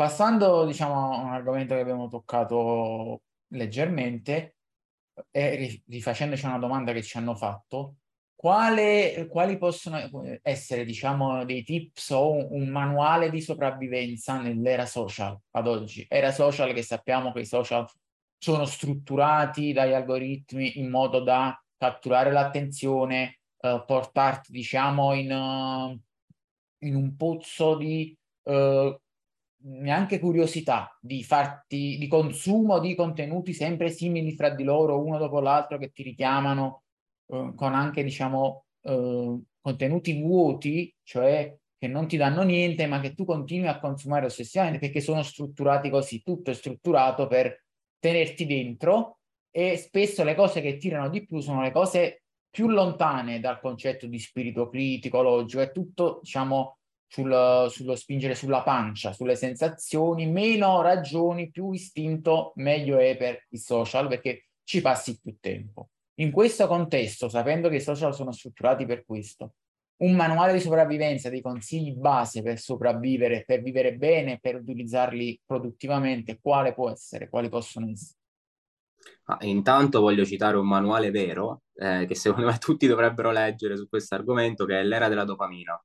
passando, diciamo, a un argomento che abbiamo toccato leggermente e rifacendoci una domanda che ci hanno fatto, quale, quali possono essere, diciamo, dei tips o un, un, manuale di sopravvivenza nell'era social ad oggi? Era social che sappiamo che i social sono strutturati dagli algoritmi in modo da catturare l'attenzione, eh, portarti, diciamo, in, in un pozzo di uh, neanche curiosità, di farti, di consumo di contenuti sempre simili fra di loro, uno dopo l'altro, che ti richiamano uh, con anche, diciamo, contenuti vuoti, cioè che non ti danno niente, ma che tu continui a consumare ossessivamente perché sono strutturati così, tutto è strutturato per tenerti dentro e spesso le cose che tirano di più sono le cose più lontane dal concetto di spirito critico, logico, è tutto, diciamo, sul, sullo spingere sulla pancia, sulle sensazioni, meno ragioni, più istinto, meglio è per i social perché ci passi più tempo. In questo contesto, sapendo che i social sono strutturati per questo, un manuale di sopravvivenza, dei consigli base per sopravvivere, per vivere bene, per utilizzarli produttivamente, quale può essere, quali possono essere? Ah, intanto voglio citare un manuale vero eh, che secondo me tutti dovrebbero leggere su questo argomento, che è l'era della dopamina.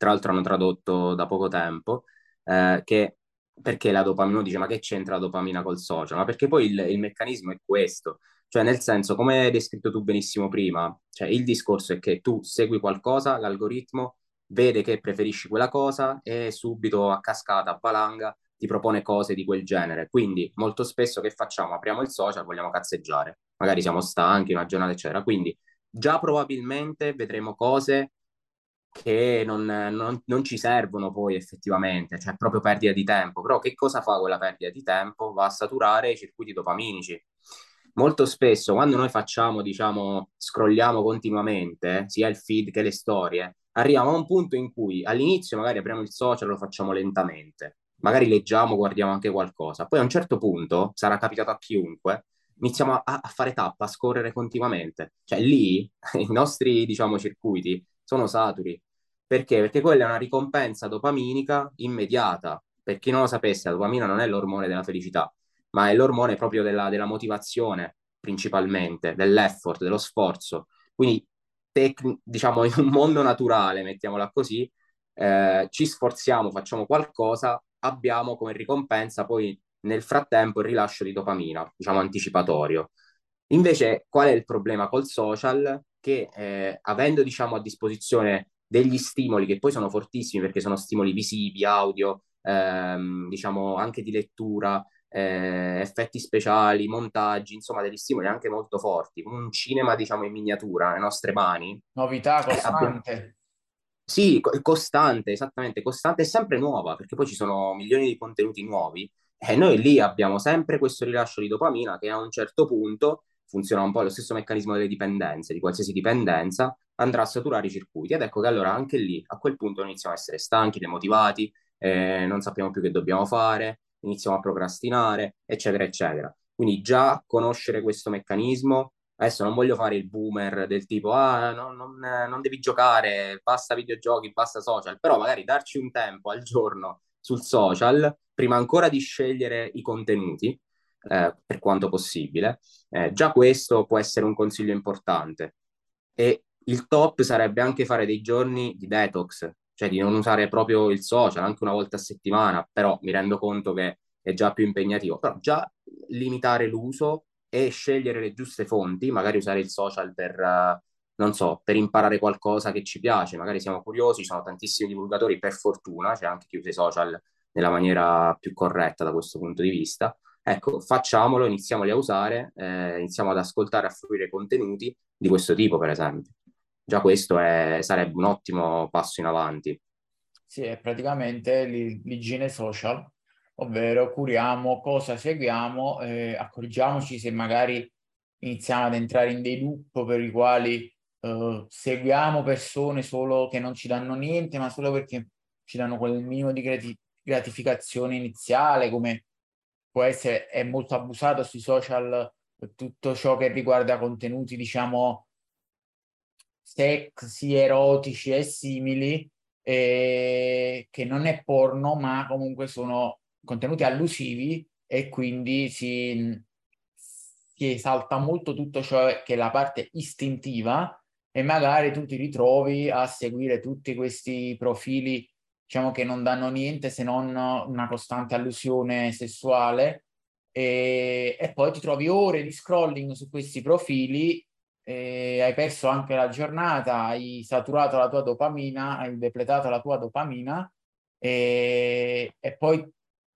Tra l'altro hanno tradotto da poco tempo, eh, che perché la dopamina, dice ma che c'entra la dopamina col social? Ma perché poi il, il meccanismo è questo, cioè, nel senso, come hai descritto tu benissimo prima, cioè, il discorso è che tu segui qualcosa, l'algoritmo vede che preferisci quella cosa e subito a cascata, a valanga, ti propone cose di quel genere. Quindi, molto spesso che facciamo? Apriamo il social, vogliamo cazzeggiare. Magari siamo stanchi, una giornata, eccetera. Quindi, già probabilmente vedremo cose che non, non, non, ci servono poi effettivamente, cioè proprio perdita di tempo. Però che cosa fa quella perdita di tempo? Va a saturare i circuiti dopaminici molto spesso quando noi facciamo, diciamo, scrolliamo continuamente, sia il feed che le storie, arriviamo a un punto in cui all'inizio magari apriamo il social e lo facciamo lentamente, magari leggiamo, guardiamo anche qualcosa, poi a un certo punto, sarà capitato a chiunque, iniziamo a, a fare tappa, a scorrere continuamente. Cioè lì i nostri, diciamo, circuiti sono saturi. Perché? Perché quella è una ricompensa dopaminica immediata. Per chi non lo sapesse, la dopamina non è l'ormone della felicità, ma è l'ormone proprio della, della motivazione principalmente, dell'effort, dello sforzo. Quindi, tec- diciamo, in un mondo naturale, mettiamola così, eh, ci sforziamo, facciamo qualcosa, abbiamo come ricompensa poi nel frattempo il rilascio di dopamina, diciamo anticipatorio. Invece, qual è il problema col social? Che eh, avendo, diciamo, a disposizione degli stimoli che poi sono fortissimi perché sono stimoli visivi, audio, ehm, diciamo anche di lettura, eh, effetti speciali, montaggi, insomma degli stimoli anche molto forti, un cinema diciamo in miniatura, alle nostre mani. Novità costante. Eh, sì, costante, esattamente, costante e sempre nuova, perché poi ci sono milioni di contenuti nuovi e noi lì abbiamo sempre questo rilascio di dopamina che a un certo punto funziona un po' lo stesso meccanismo delle dipendenze, di qualsiasi dipendenza, andrà a saturare i circuiti. Ed ecco che allora anche lì, a quel punto, iniziamo a essere stanchi, demotivati, eh, non sappiamo più che dobbiamo fare, iniziamo a procrastinare, eccetera, eccetera. Quindi già conoscere questo meccanismo, adesso non voglio fare il boomer del tipo, ah, no, non, non devi giocare, basta videogiochi, basta social, però magari darci un tempo al giorno sul social, prima ancora di scegliere i contenuti, eh, per quanto possibile, eh, già questo può essere un consiglio importante. E il top sarebbe anche fare dei giorni di detox, cioè di non usare proprio il social anche una volta a settimana, però mi rendo conto che è già più impegnativo, però già limitare l'uso e scegliere le giuste fonti, magari usare il social per, uh, non so, per imparare qualcosa che ci piace, magari siamo curiosi, ci sono tantissimi divulgatori, per fortuna, c'è anche chi usa i social nella maniera più corretta da questo punto di vista. Ecco, facciamolo, iniziamoli a usare, eh, iniziamo ad ascoltare, a fruire contenuti di questo tipo, per esempio già questo è, sarebbe un ottimo passo in avanti. Sì, è praticamente l'igiene social, ovvero curiamo cosa seguiamo, eh, accorgiamoci se magari iniziamo ad entrare in dei loop per i quali eh, seguiamo persone solo che non ci danno niente, ma solo perché ci danno quel minimo di grati- gratificazione iniziale, come può essere, è molto abusato sui social tutto ciò che riguarda contenuti, diciamo, sexy, erotici e simili, eh, che non è porno, ma comunque sono contenuti allusivi e quindi si, si esalta molto tutto ciò che è la parte istintiva e magari tu ti ritrovi a seguire tutti questi profili diciamo che non danno niente se non una costante allusione sessuale e, e poi ti trovi ore di scrolling su questi profili hai perso anche la giornata, hai saturato la tua dopamina, hai depletato la tua dopamina e, e poi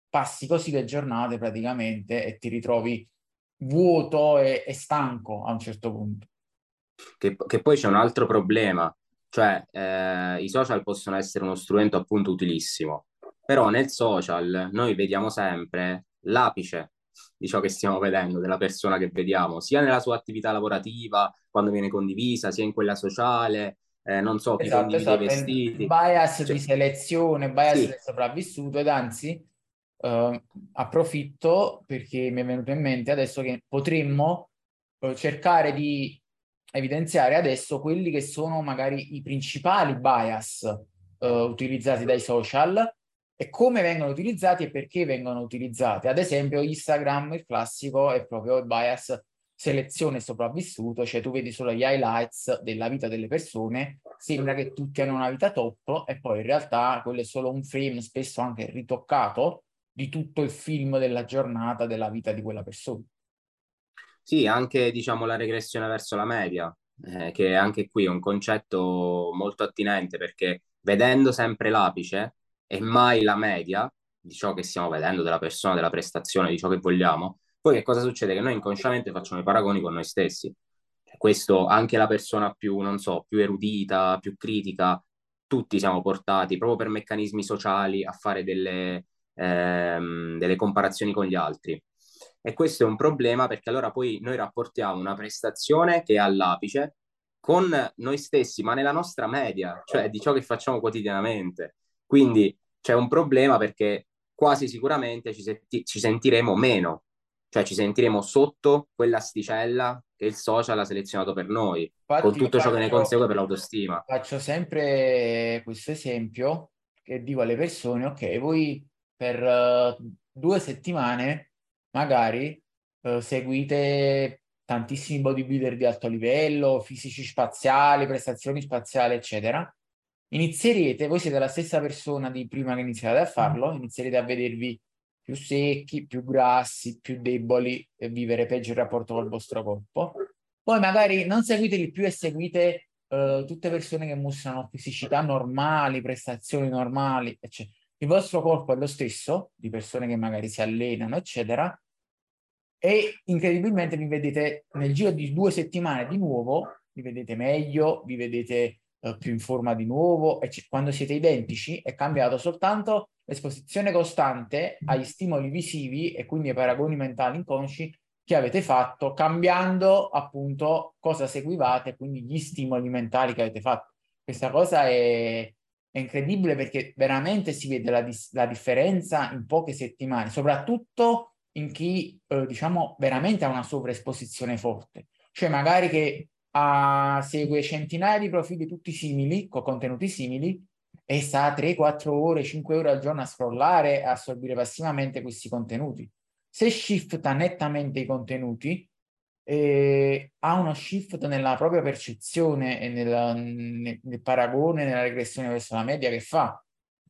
passi così le giornate praticamente e ti ritrovi vuoto e, e stanco a un certo punto. Che, che poi c'è un altro problema, cioè eh, i social possono essere uno strumento appunto utilissimo, però nel social noi vediamo sempre l'apice di ciò che stiamo vedendo, della persona che vediamo, sia nella sua attività lavorativa, quando viene condivisa, sia in quella sociale, eh, non so, chi esatto, esatto. i vestiti. Bias cioè, di selezione, bias sì. del sopravvissuto ed anzi eh, approfitto perché mi è venuto in mente adesso che potremmo eh, cercare di evidenziare adesso quelli che sono magari i principali bias eh, utilizzati dai social e come vengono utilizzati e perché vengono utilizzati. Ad esempio, Instagram, il classico, è proprio il bias selezione sopravvissuto, cioè tu vedi solo gli highlights della vita delle persone, sembra che tutti hanno una vita top e poi in realtà quello è solo un frame, spesso anche ritoccato, di tutto il film della giornata della vita di quella persona. Sì, anche diciamo la regressione verso la media, eh, che anche qui è un concetto molto attinente perché vedendo sempre l'apice e mai la media di ciò che stiamo vedendo della persona, della prestazione, di ciò che vogliamo, poi che cosa succede? Che noi inconsciamente facciamo i paragoni con noi stessi. Cioè, questo anche la persona più, non so, più erudita, più critica, tutti siamo portati proprio per meccanismi sociali a fare delle, ehm, delle comparazioni con gli altri. E questo è un problema perché allora poi noi rapportiamo una prestazione che è all'apice con noi stessi, ma nella nostra media, cioè di ciò che facciamo quotidianamente. Quindi c'è un problema perché quasi sicuramente ci, senti- ci sentiremo meno, cioè ci sentiremo sotto quell'asticella che il social ha selezionato per noi, Infatti, con tutto ciò che ne consegue per l'autostima. Faccio sempre questo esempio che dico alle persone, ok, voi per uh, due settimane magari uh, seguite tantissimi bodybuilder di alto livello, fisici spaziali, prestazioni spaziali, eccetera, inizierete, voi siete la stessa persona di prima che iniziate a farlo, mm. inizierete a vedervi più secchi, più grassi, più deboli e vivere peggio il rapporto col vostro corpo. Poi magari non seguiteli più e seguite uh, tutte persone che mostrano fisicità normali, prestazioni normali, eccetera. Il vostro corpo è lo stesso, di persone che magari si allenano, eccetera, e incredibilmente vi vedete nel giro di due settimane di nuovo, vi vedete meglio, vi vedete uh, più in forma di nuovo, e c- quando siete identici è cambiato soltanto l'esposizione costante agli stimoli visivi e quindi ai paragoni mentali inconsci che avete fatto, cambiando appunto cosa seguivate, quindi gli stimoli mentali che avete fatto. Questa cosa è, è incredibile perché veramente si vede la, dis- la differenza in poche settimane, soprattutto in chi, eh, diciamo, veramente ha una sovraesposizione forte. Cioè magari che uh, segue centinaia di profili tutti simili, con contenuti simili, e sta 3, 4 ore, 5 ore al giorno a scrollare e assorbire passivamente questi contenuti. Se shifta nettamente i contenuti, eh, ha uno shift nella propria percezione e nel, nel, nel paragone, nella regressione verso la media che fa.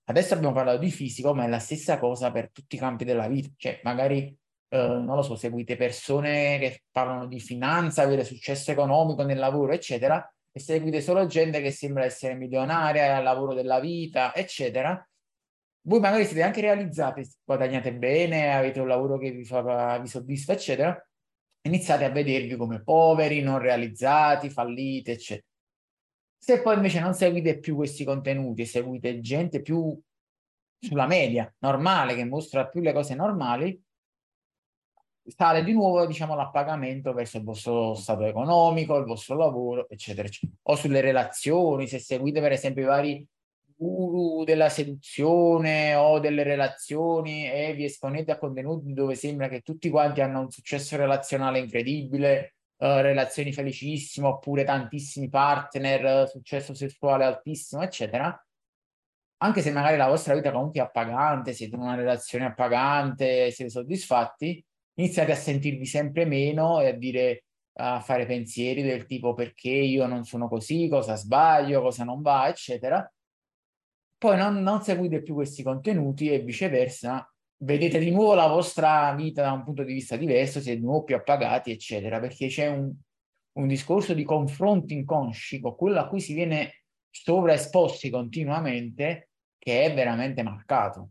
Adesso abbiamo parlato di fisico, ma è la stessa cosa per tutti i campi della vita. Cioè, magari, eh, non lo so, seguite persone che parlano di finanza, avere successo economico nel lavoro, eccetera, e seguite solo gente che sembra essere milionaria, al lavoro della vita, eccetera. Voi magari siete anche realizzati, guadagnate bene, avete un lavoro che vi, fa, vi soddisfa, eccetera. Iniziate a vedervi come poveri, non realizzati, falliti, eccetera. Se poi invece non seguite più questi contenuti, seguite gente più sulla media, normale, che mostra più le cose normali, sale di nuovo, diciamo, l'appagamento verso il vostro stato economico, il vostro lavoro, eccetera, eccetera. O sulle relazioni, se seguite per esempio i vari guru della seduzione o delle relazioni e vi esponete a contenuti dove sembra che tutti quanti hanno un successo relazionale incredibile, uh, relazioni felicissime oppure tantissimi partner, successo sessuale altissimo, eccetera, anche se magari la vostra vita comunque è appagante, siete in una relazione appagante, siete soddisfatti, iniziate a sentirvi sempre meno e a dire a fare pensieri del tipo perché io non sono così, cosa sbaglio, cosa non va, eccetera. Poi non, non seguite più questi contenuti e viceversa, vedete di nuovo la vostra vita da un punto di vista diverso, siete di nuovo più appagati, eccetera, perché c'è un, un discorso di confronti inconsci con quello a cui si viene sovraesposti continuamente che è veramente marcato.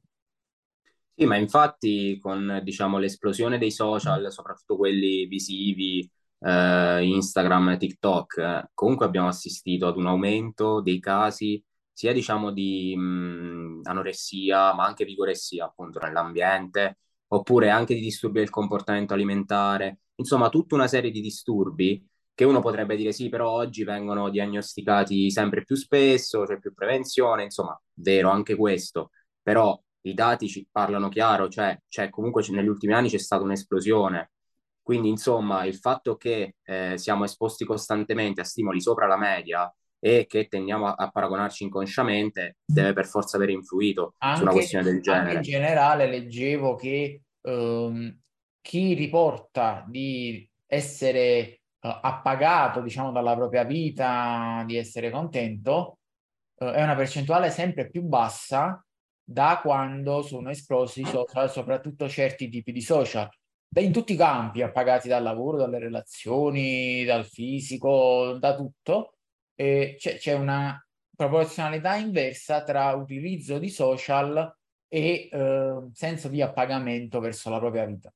Sì, ma infatti con diciamo, l'esplosione dei social, soprattutto quelli visivi, eh, Instagram, TikTok, eh, comunque abbiamo assistito ad un aumento dei casi sia diciamo di mh, anoressia, ma anche vigoressia appunto nell'ambiente, oppure anche di disturbi del comportamento alimentare, insomma tutta una serie di disturbi che uno potrebbe dire sì, però oggi vengono diagnosticati sempre più spesso, c'è più prevenzione, insomma, vero anche questo, però i dati ci parlano chiaro, cioè, cioè comunque negli ultimi anni c'è stata un'esplosione. Quindi, insomma, il fatto che eh, siamo esposti costantemente a stimoli sopra la media e che tendiamo a, a paragonarci inconsciamente deve per forza aver influito anche, su una questione del genere. Anche in generale leggevo che um, chi riporta di essere uh, appagato, diciamo, dalla propria vita, di essere contento, uh, è una percentuale sempre più bassa da quando sono esplosi social, soprattutto certi tipi di social in tutti i campi, appagati dal lavoro, dalle relazioni, dal fisico, da tutto, e c'è, c'è una proporzionalità inversa tra utilizzo di social e eh, senso di appagamento verso la propria vita.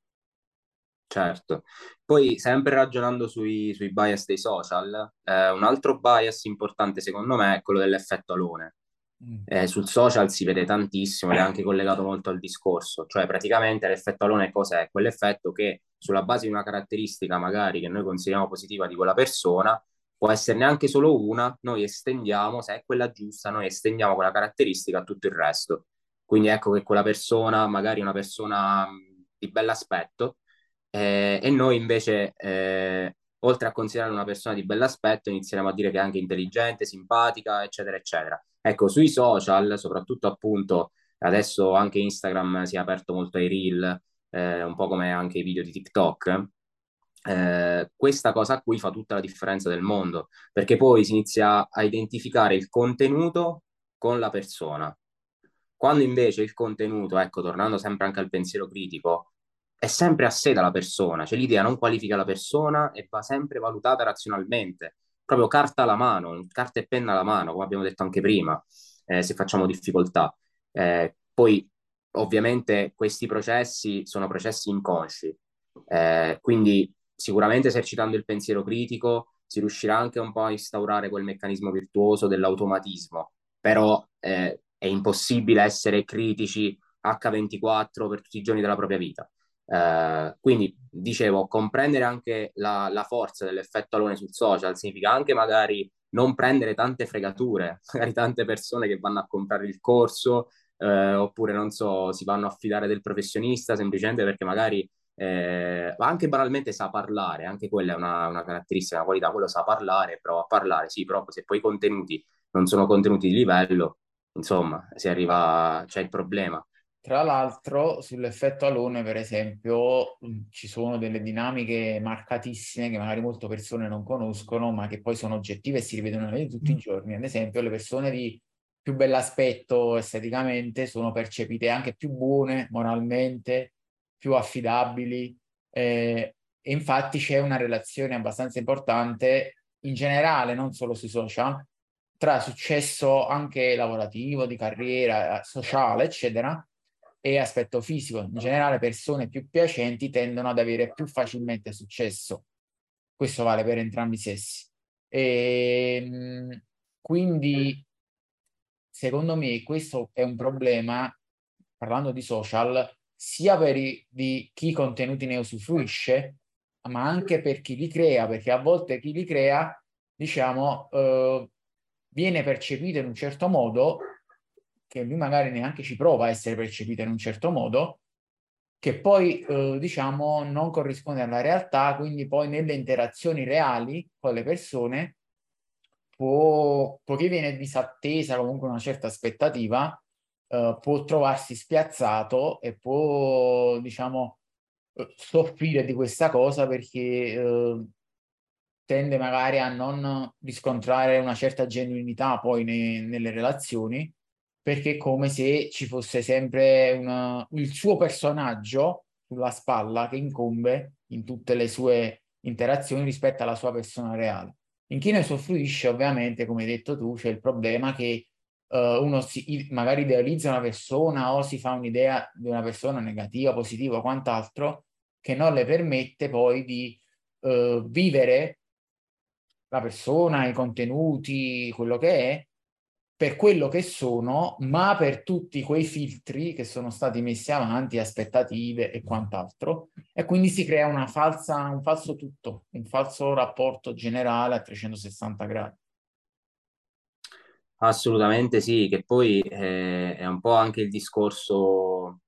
Certo, poi sempre ragionando sui, sui bias dei social, eh, un altro bias importante secondo me è quello dell'effetto alone. Mm. Eh, sul social si vede tantissimo ed è anche collegato molto al discorso, cioè praticamente l'effetto alone cos'è? Quell'effetto che sulla base di una caratteristica magari che noi consideriamo positiva di quella persona, può esserne anche solo una, noi estendiamo, se è quella giusta, noi estendiamo quella caratteristica a tutto il resto. Quindi ecco che quella persona, magari una persona di bell'aspetto, eh, e noi invece, eh, oltre a considerare una persona di bell'aspetto, inizieremo a dire che è anche intelligente, simpatica, eccetera, eccetera. Ecco, sui social, soprattutto appunto adesso anche Instagram si è aperto molto ai reel, eh, un po' come anche i video di TikTok. Eh, questa cosa qui fa tutta la differenza del mondo, perché poi si inizia a identificare il contenuto con la persona. Quando invece il contenuto, ecco, tornando sempre anche al pensiero critico, è sempre a sé dalla persona, cioè l'idea non qualifica la persona e va sempre valutata razionalmente proprio carta alla mano, carta e penna alla mano, come abbiamo detto anche prima, eh, se facciamo difficoltà. Eh, poi, ovviamente, questi processi sono processi inconsci, eh, quindi sicuramente esercitando il pensiero critico si riuscirà anche un po' a instaurare quel meccanismo virtuoso dell'automatismo, però eh, è impossibile essere critici H24 per tutti i giorni della propria vita. Eh, quindi dicevo, comprendere anche la, la, forza dell'effetto alone sul social significa anche magari non prendere tante fregature, magari tante persone che vanno a comprare il corso eh, oppure non so, si vanno a fidare del professionista semplicemente perché magari eh, anche banalmente sa parlare, anche quella è una, una caratteristica, una qualità, quello sa parlare, prova a parlare, sì, però se poi i contenuti non sono contenuti di livello, insomma, si arriva, c'è il problema. Tra l'altro, sull'effetto alone, per esempio, ci sono delle dinamiche marcatissime che magari molte persone non conoscono, ma che poi sono oggettive e si rivedono tutti i mm. giorni. Ad esempio, le persone di più bell'aspetto esteticamente sono percepite anche più buone moralmente, più affidabili. Eh, e infatti c'è una relazione abbastanza importante in generale, non solo sui social, tra successo anche lavorativo, di carriera, sociale, eccetera, e aspetto fisico. In generale persone più piacenti tendono ad avere più facilmente successo. Questo vale per entrambi i sessi. E, ehm, quindi, secondo me, questo è un problema, parlando di social, sia per i, di chi contenuti ne usufruisce, ma anche per chi li crea, perché a volte chi li crea, diciamo, eh, viene percepito in un certo modo che lui magari neanche ci prova a essere percepita in un certo modo, che poi eh, diciamo non corrisponde alla realtà, quindi poi nelle interazioni reali con le persone può, poiché viene disattesa comunque una certa aspettativa, uh, può trovarsi spiazzato e può, diciamo, soffrire di questa cosa perché uh, tende magari a non riscontrare una certa genuinità poi ne, nelle relazioni perché è come se ci fosse sempre una, il suo personaggio sulla spalla che incombe in tutte le sue interazioni rispetto alla sua persona reale. In chi ne soffruisce, ovviamente, come hai detto tu, c'è il problema che uh, uno si, magari idealizza una persona o si fa un'idea di una persona negativa, positiva o quant'altro, che non le permette poi di uh, vivere la persona, i contenuti, quello che è, per quello che sono, ma per tutti quei filtri che sono stati messi avanti, aspettative e quant'altro. E quindi si crea falsa, un falso tutto, un falso rapporto generale a 360 gradi. Assolutamente sì, che poi eh, è un po' anche il discorso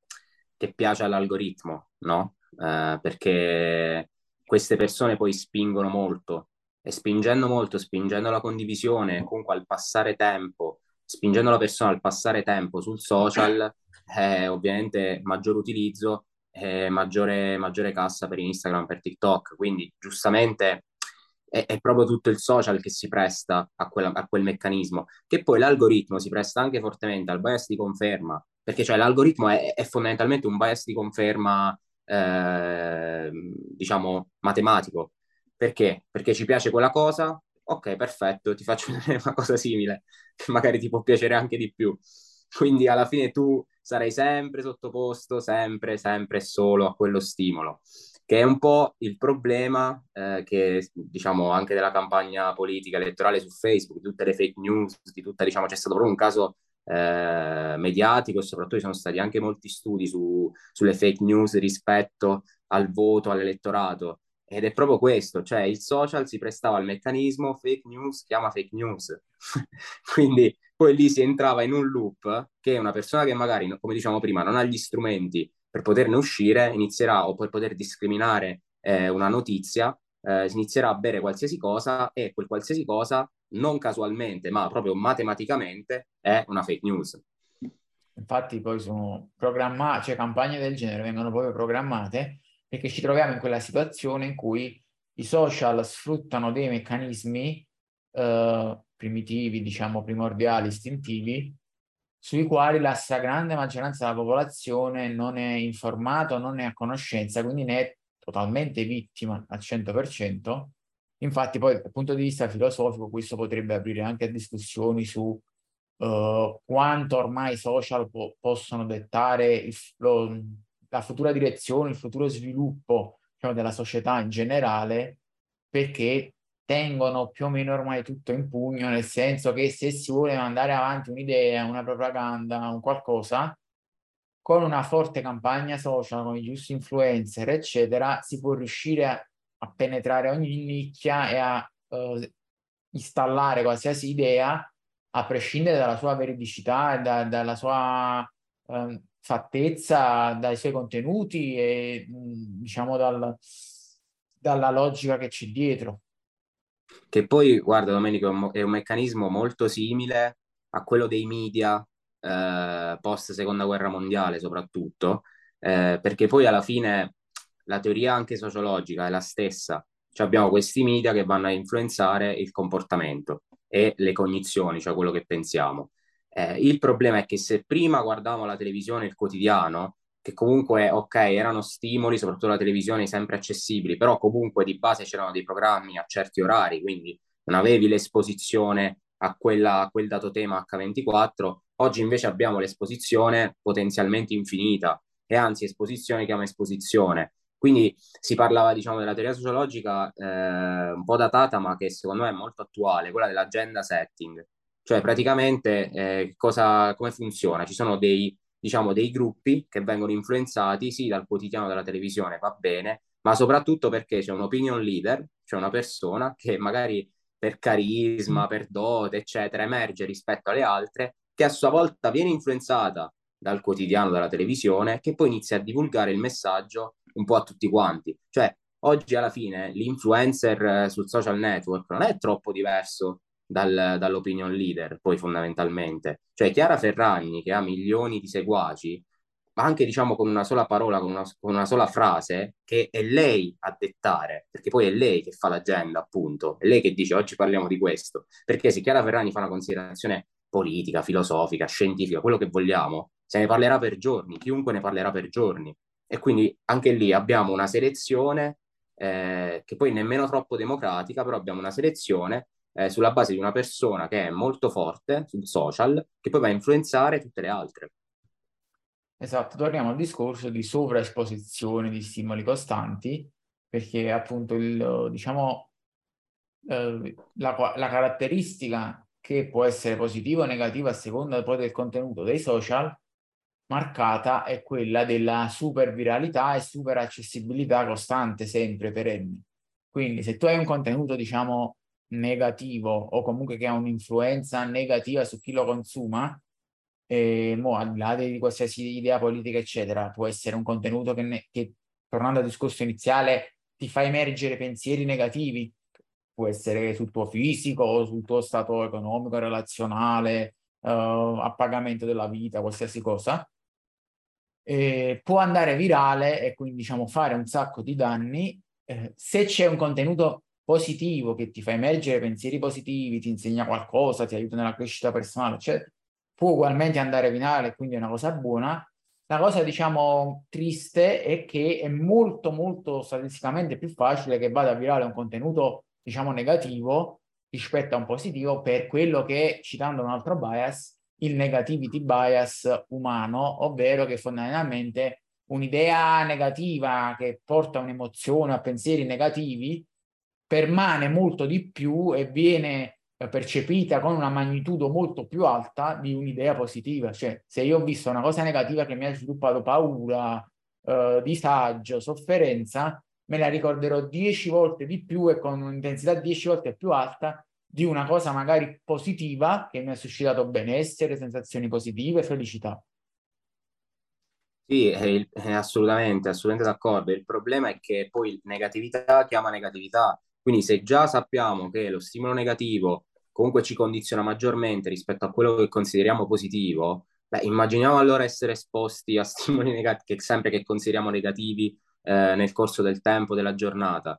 che piace all'algoritmo, no? Eh, perché queste persone poi spingono molto e spingendo molto, spingendo la condivisione, comunque al passare tempo, spingendo la persona al passare tempo sul social, eh, ovviamente maggior utilizzo, maggiore, maggiore cassa per Instagram, per TikTok. Quindi giustamente è, è, proprio tutto il social che si presta a, quella, a quel meccanismo, che poi l'algoritmo si presta anche fortemente al bias di conferma, perché cioè l'algoritmo è, è fondamentalmente un bias di conferma, eh, diciamo, matematico perché? Perché ci piace quella cosa, ok, perfetto, ti faccio vedere una cosa simile, che magari ti può piacere anche di più. Quindi alla fine tu sarai sempre sottoposto, sempre, sempre solo a quello stimolo, che è un po' il problema eh, che, diciamo, anche della campagna politica elettorale su Facebook, di tutte le fake news, di tutta, diciamo, c'è stato proprio un caso eh, mediatico soprattutto ci sono stati anche molti studi su, sulle fake news rispetto al voto, all'elettorato ed è proprio questo, cioè il social si prestava al meccanismo fake news chiama fake news. Quindi poi lì si entrava in un loop che una persona che magari, come diciamo prima, non ha gli strumenti per poterne uscire, inizierà o per poter discriminare eh, una notizia, eh, inizierà a bere qualsiasi cosa e quel qualsiasi cosa, non casualmente, ma proprio matematicamente, è una fake news. Infatti poi sono programmate, cioè campagne del genere vengono proprio programmate perché ci troviamo in quella situazione in cui i social sfruttano dei meccanismi eh, primitivi, diciamo primordiali, istintivi, sui quali la stragrande maggioranza della popolazione non è informata, non è a conoscenza, quindi ne è totalmente vittima al 100%. Infatti poi dal punto di vista filosofico questo potrebbe aprire anche a discussioni su uh, quanto ormai i social po- possono dettare il, lo, la futura direzione, il futuro sviluppo diciamo, della società in generale, perché tengono più o meno ormai tutto in pugno, nel senso che se si vuole mandare avanti un'idea, una propaganda, un qualcosa, con una forte campagna social, con i giusti influencer, eccetera, si può riuscire a, a penetrare ogni nicchia e a uh, installare qualsiasi idea, a prescindere dalla sua veridicità da, dalla sua uh, fattezza dai suoi contenuti e diciamo dal, dalla logica che c'è dietro. Che poi, guarda Domenico, è un meccanismo molto simile a quello dei media eh, post seconda guerra mondiale soprattutto, eh, perché poi alla fine la teoria anche sociologica è la stessa, cioè abbiamo questi media che vanno a influenzare il comportamento e le cognizioni, cioè quello che pensiamo. Eh, il problema è che se prima guardavamo la televisione, il quotidiano, che comunque, ok, erano stimoli, soprattutto la televisione, sempre accessibili, però comunque di base c'erano dei programmi a certi orari, quindi non avevi l'esposizione a, quella, a quel dato tema H24. Oggi invece abbiamo l'esposizione potenzialmente infinita e anzi esposizione chiama esposizione. Quindi si parlava, diciamo, della teoria sociologica eh, un po' datata, ma che secondo me è molto attuale, quella dell'agenda setting cioè, praticamente, eh, cosa, come funziona? Ci sono dei, diciamo, dei gruppi che vengono influenzati, sì, dal quotidiano della televisione, va bene, ma soprattutto perché c'è un opinion leader, cioè una persona che magari per carisma, per dote, eccetera, emerge rispetto alle altre, che a sua volta viene influenzata dal quotidiano, dalla televisione, che poi inizia a divulgare il messaggio un po' a tutti quanti. Cioè, oggi alla fine l'influencer eh, sul social network non è troppo diverso dal, dall'opinion leader, poi fondamentalmente. Cioè Chiara Ferragni, che ha milioni di seguaci, ma anche diciamo con una sola parola, con una, con una, sola frase, che è lei a dettare, perché poi è lei che fa l'agenda, appunto, è lei che dice oggi parliamo di questo, perché se Chiara Ferrani fa una considerazione politica, filosofica, scientifica, quello che vogliamo, se ne parlerà per giorni, chiunque ne parlerà per giorni. E quindi anche lì abbiamo una selezione eh, che poi nemmeno troppo democratica, però abbiamo una selezione eh, sulla base di una persona che è molto forte sul social, che poi va a influenzare tutte le altre. Esatto, torniamo al discorso di sovraesposizione di stimoli costanti, perché appunto il, diciamo, eh, la, la, caratteristica che può essere positiva o negativa a seconda poi del contenuto dei social, marcata è quella della super viralità e super accessibilità costante, sempre perenne. Quindi se tu hai un contenuto, diciamo, negativo o comunque che ha un'influenza negativa su chi lo consuma, e mo, al di là di qualsiasi idea politica, eccetera, può essere un contenuto che, ne, che, tornando al discorso iniziale, ti fa emergere pensieri negativi, può essere sul tuo fisico, sul tuo stato economico, relazionale, uh, a pagamento della vita, qualsiasi cosa, eh, può andare virale e quindi diciamo fare un sacco di danni. Eh, se c'è un contenuto positivo che ti fa emergere pensieri positivi, ti insegna qualcosa, ti aiuta nella crescita personale, eccetera, può ugualmente andare virale, quindi è una cosa buona. La cosa, diciamo, triste è che è molto, molto statisticamente più facile che vada virale un contenuto, diciamo, negativo rispetto a un positivo per quello che, citando un altro bias, il negativity bias umano, ovvero che fondamentalmente un'idea negativa che porta un'emozione a pensieri negativi permane molto di più e viene percepita con una magnitudo molto più alta di un'idea positiva. Cioè, se io ho visto una cosa negativa che mi ha sviluppato paura, eh, disagio, sofferenza, me la ricorderò dieci volte di più e con un'intensità dieci volte più alta di una cosa magari positiva che mi ha suscitato benessere, sensazioni positive, felicità. Sì, è, è assolutamente, assolutamente d'accordo. Il problema è che poi negatività chiama negatività. Quindi se già sappiamo che lo stimolo negativo comunque ci condiziona maggiormente rispetto a quello che consideriamo positivo, beh, immaginiamo allora essere esposti a stimoli negativi, sempre che consideriamo negativi eh, nel corso del tempo, della giornata.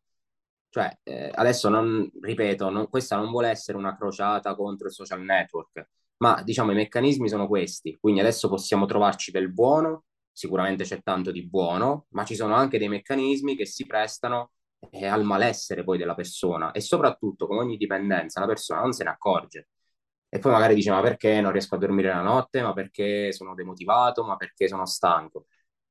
Cioè, eh, adesso non, ripeto, non, questa non vuole essere una crociata contro il social network, ma diciamo i meccanismi sono questi. Quindi adesso possiamo trovarci del buono, sicuramente c'è tanto di buono, ma ci sono anche dei meccanismi che si prestano eh, al malessere poi della persona e soprattutto come ogni dipendenza la persona non se ne accorge e poi magari dice ma perché non riesco a dormire la notte, ma perché sono demotivato, ma perché sono stanco.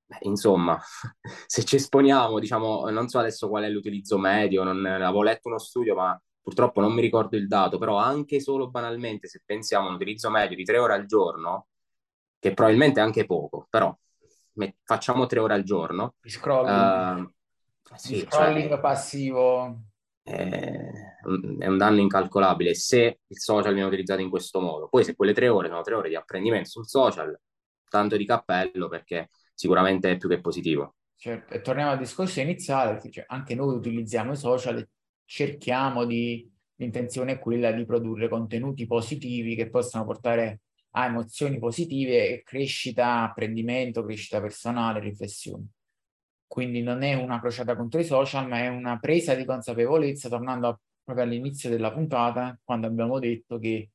Beh, insomma, se ci esponiamo, diciamo, non so adesso qual è l'utilizzo medio, non avevo letto uno studio, ma purtroppo non mi ricordo il dato, però anche solo banalmente se pensiamo a un utilizzo medio di tre ore al giorno, che probabilmente è anche poco, però facciamo tre ore al giorno. Scrolling. Uh, sì, scrolling cioè, passivo. È, è un danno incalcolabile se il social viene utilizzato in questo modo. Poi se quelle tre ore sono tre ore di apprendimento sul social, tanto di cappello perché sicuramente è più che positivo. Certo, e torniamo al discorso iniziale, cioè anche noi utilizziamo i social e cerchiamo di, l'intenzione è quella di produrre contenuti positivi che possano portare a emozioni positive e crescita, apprendimento, crescita personale, riflessione. Quindi non è una crociata contro i social, ma è una presa di consapevolezza, tornando a, proprio all'inizio della puntata, quando abbiamo detto che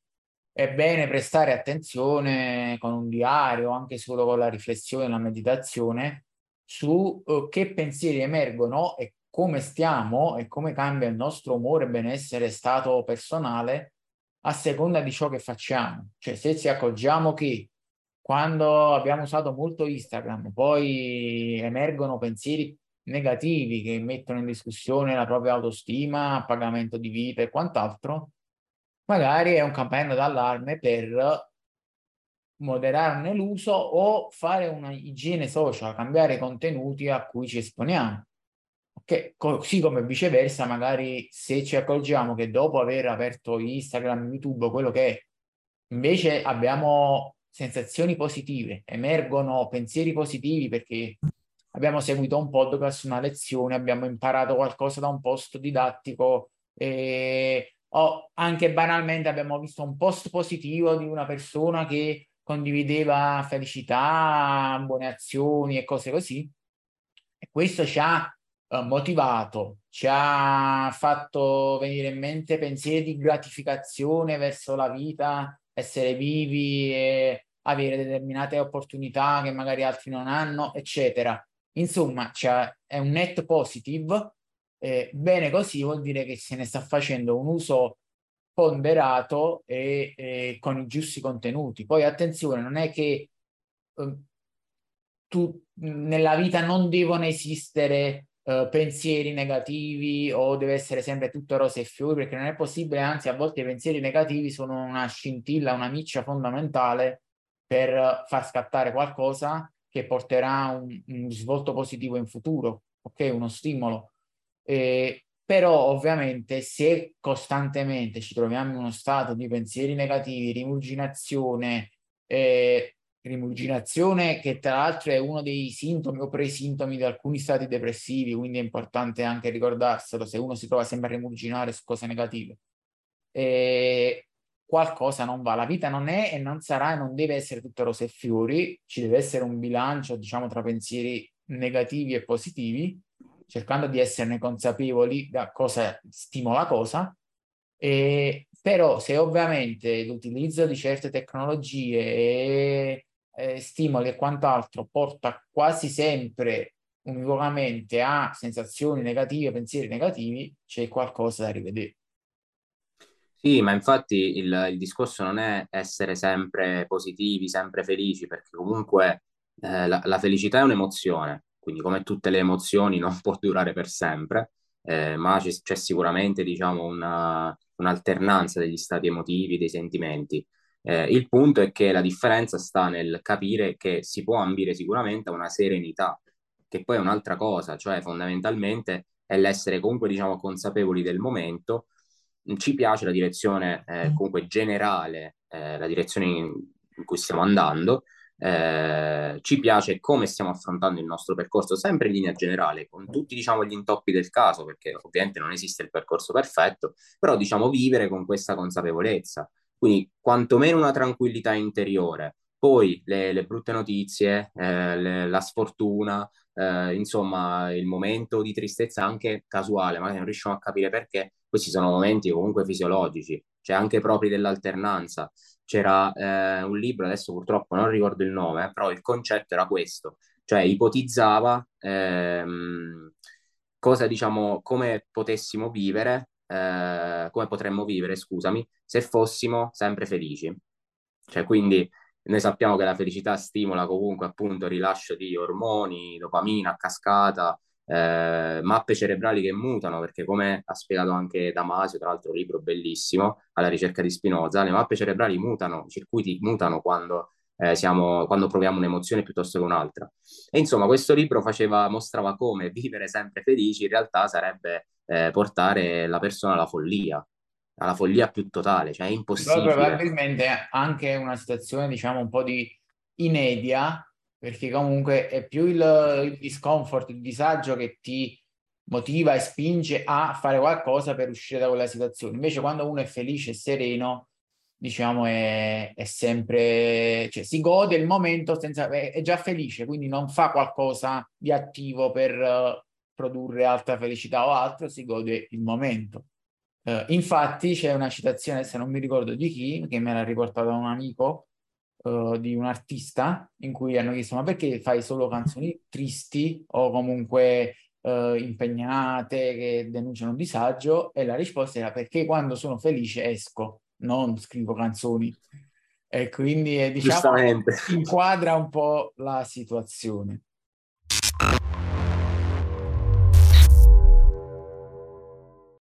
è bene prestare attenzione con un diario, anche solo con la riflessione, la meditazione, su uh, che pensieri emergono e come stiamo e come cambia il nostro umore, benessere, stato personale a seconda di ciò che facciamo. Cioè, se ci accorgiamo che quando abbiamo usato molto Instagram, poi emergono pensieri negativi che mettono in discussione la propria autostima, pagamento di vita e quant'altro, magari è un campanello d'allarme per moderarne l'uso o fare una igiene social, cambiare i contenuti a cui ci esponiamo. Okay. Così come viceversa, magari se ci accorgiamo che dopo aver aperto Instagram, YouTube, quello che è, invece abbiamo sensazioni positive, emergono pensieri positivi perché abbiamo seguito un podcast, una lezione, abbiamo imparato qualcosa da un posto didattico, e o anche banalmente abbiamo visto un post positivo di una persona che condivideva felicità, buone azioni e cose così. E questo ci ha eh, motivato, ci ha fatto venire in mente pensieri di gratificazione verso la vita, essere vivi e avere determinate opportunità che magari altri non hanno, eccetera. Insomma, è un net positive. Eh, bene così vuol dire che se ne sta facendo un uso ponderato e, e con i giusti contenuti. Poi attenzione, non è che eh, tu, nella vita non devono esistere eh, pensieri negativi o deve essere sempre tutto rose e fiori, perché non è possibile, anzi a volte i pensieri negativi sono una scintilla, una miccia fondamentale per far scattare qualcosa che porterà un, un svolto positivo in futuro, ok? Uno stimolo. Eh, però ovviamente se costantemente ci troviamo in uno stato di pensieri negativi, rimuginazione, eh, rimuginazione che tra l'altro è uno dei sintomi o presintomi di alcuni stati depressivi, quindi è importante anche ricordarselo se uno si trova sempre a rimuginare su cose negative. E qualcosa non va, la vita non è e non sarà e non deve essere tutto rose e fiori, ci deve essere un bilancio, diciamo, tra pensieri negativi e positivi, cercando di esserne consapevoli da cosa stimola cosa, e, però se ovviamente l'utilizzo di certe tecnologie e eh, stimoli e quant'altro porta quasi sempre univocamente a sensazioni negative, pensieri negativi, c'è qualcosa da rivedere. Sì, ma infatti il, il discorso non è essere sempre positivi, sempre felici, perché comunque eh, la, la, felicità è un'emozione, quindi come tutte le emozioni non può durare per sempre, eh, ma c'è, c'è, sicuramente diciamo, una, un'alternanza degli stati emotivi, dei sentimenti. Eh, il punto è che la differenza sta nel capire che si può ambire sicuramente a una serenità, che poi è un'altra cosa, cioè fondamentalmente è l'essere comunque diciamo consapevoli del momento. Ci piace la direzione eh, mm. comunque generale, eh, la direzione in, in, cui stiamo andando, eh, ci piace come stiamo affrontando il nostro percorso, sempre in linea generale, con tutti diciamo, gli intoppi del caso, perché ovviamente non esiste il percorso perfetto, però diciamo vivere con questa consapevolezza. Quindi quantomeno una tranquillità interiore. Poi le, le brutte notizie, eh, le, la sfortuna, eh, insomma il momento di tristezza anche casuale, magari non riusciamo a capire perché, questi sono momenti comunque fisiologici, cioè anche propri dell'alternanza. C'era eh, un libro, adesso purtroppo non ricordo il nome, però il concetto era questo, cioè ipotizzava ehm, cosa diciamo, come potessimo vivere eh, come potremmo vivere, scusami, se fossimo sempre felici. Cioè, quindi noi sappiamo che la felicità stimola comunque appunto il rilascio di ormoni, dopamina a cascata, eh, mappe cerebrali che mutano, perché come ha spiegato anche Damasio, tra l'altro un libro bellissimo, alla ricerca di Spinoza, le mappe cerebrali mutano, i circuiti mutano quando, eh, siamo, quando proviamo un'emozione piuttosto che un'altra. E insomma, questo libro faceva, mostrava come vivere sempre felici in realtà sarebbe eh, portare la persona alla follia, alla follia più totale, cioè è impossibile. Però probabilmente anche una situazione, diciamo, un po' di inedia, perché comunque è più il, il discomfort, il disagio che ti motiva e spinge a fare qualcosa per uscire da quella situazione. Invece quando uno è felice e sereno, diciamo, è, è sempre, cioè si gode il momento senza, è, è, già felice, quindi non fa qualcosa di attivo per produrre alta felicità o altro, si gode il momento. Uh, infatti c'è una citazione, se non mi ricordo di chi, che me l'ha riportata un amico uh, di un artista, in cui hanno chiesto ma perché fai solo canzoni tristi o comunque uh, impegnate che denunciano un disagio? E la risposta era perché quando sono felice esco, non scrivo canzoni. E quindi eh, diciamo inquadra un po' la situazione.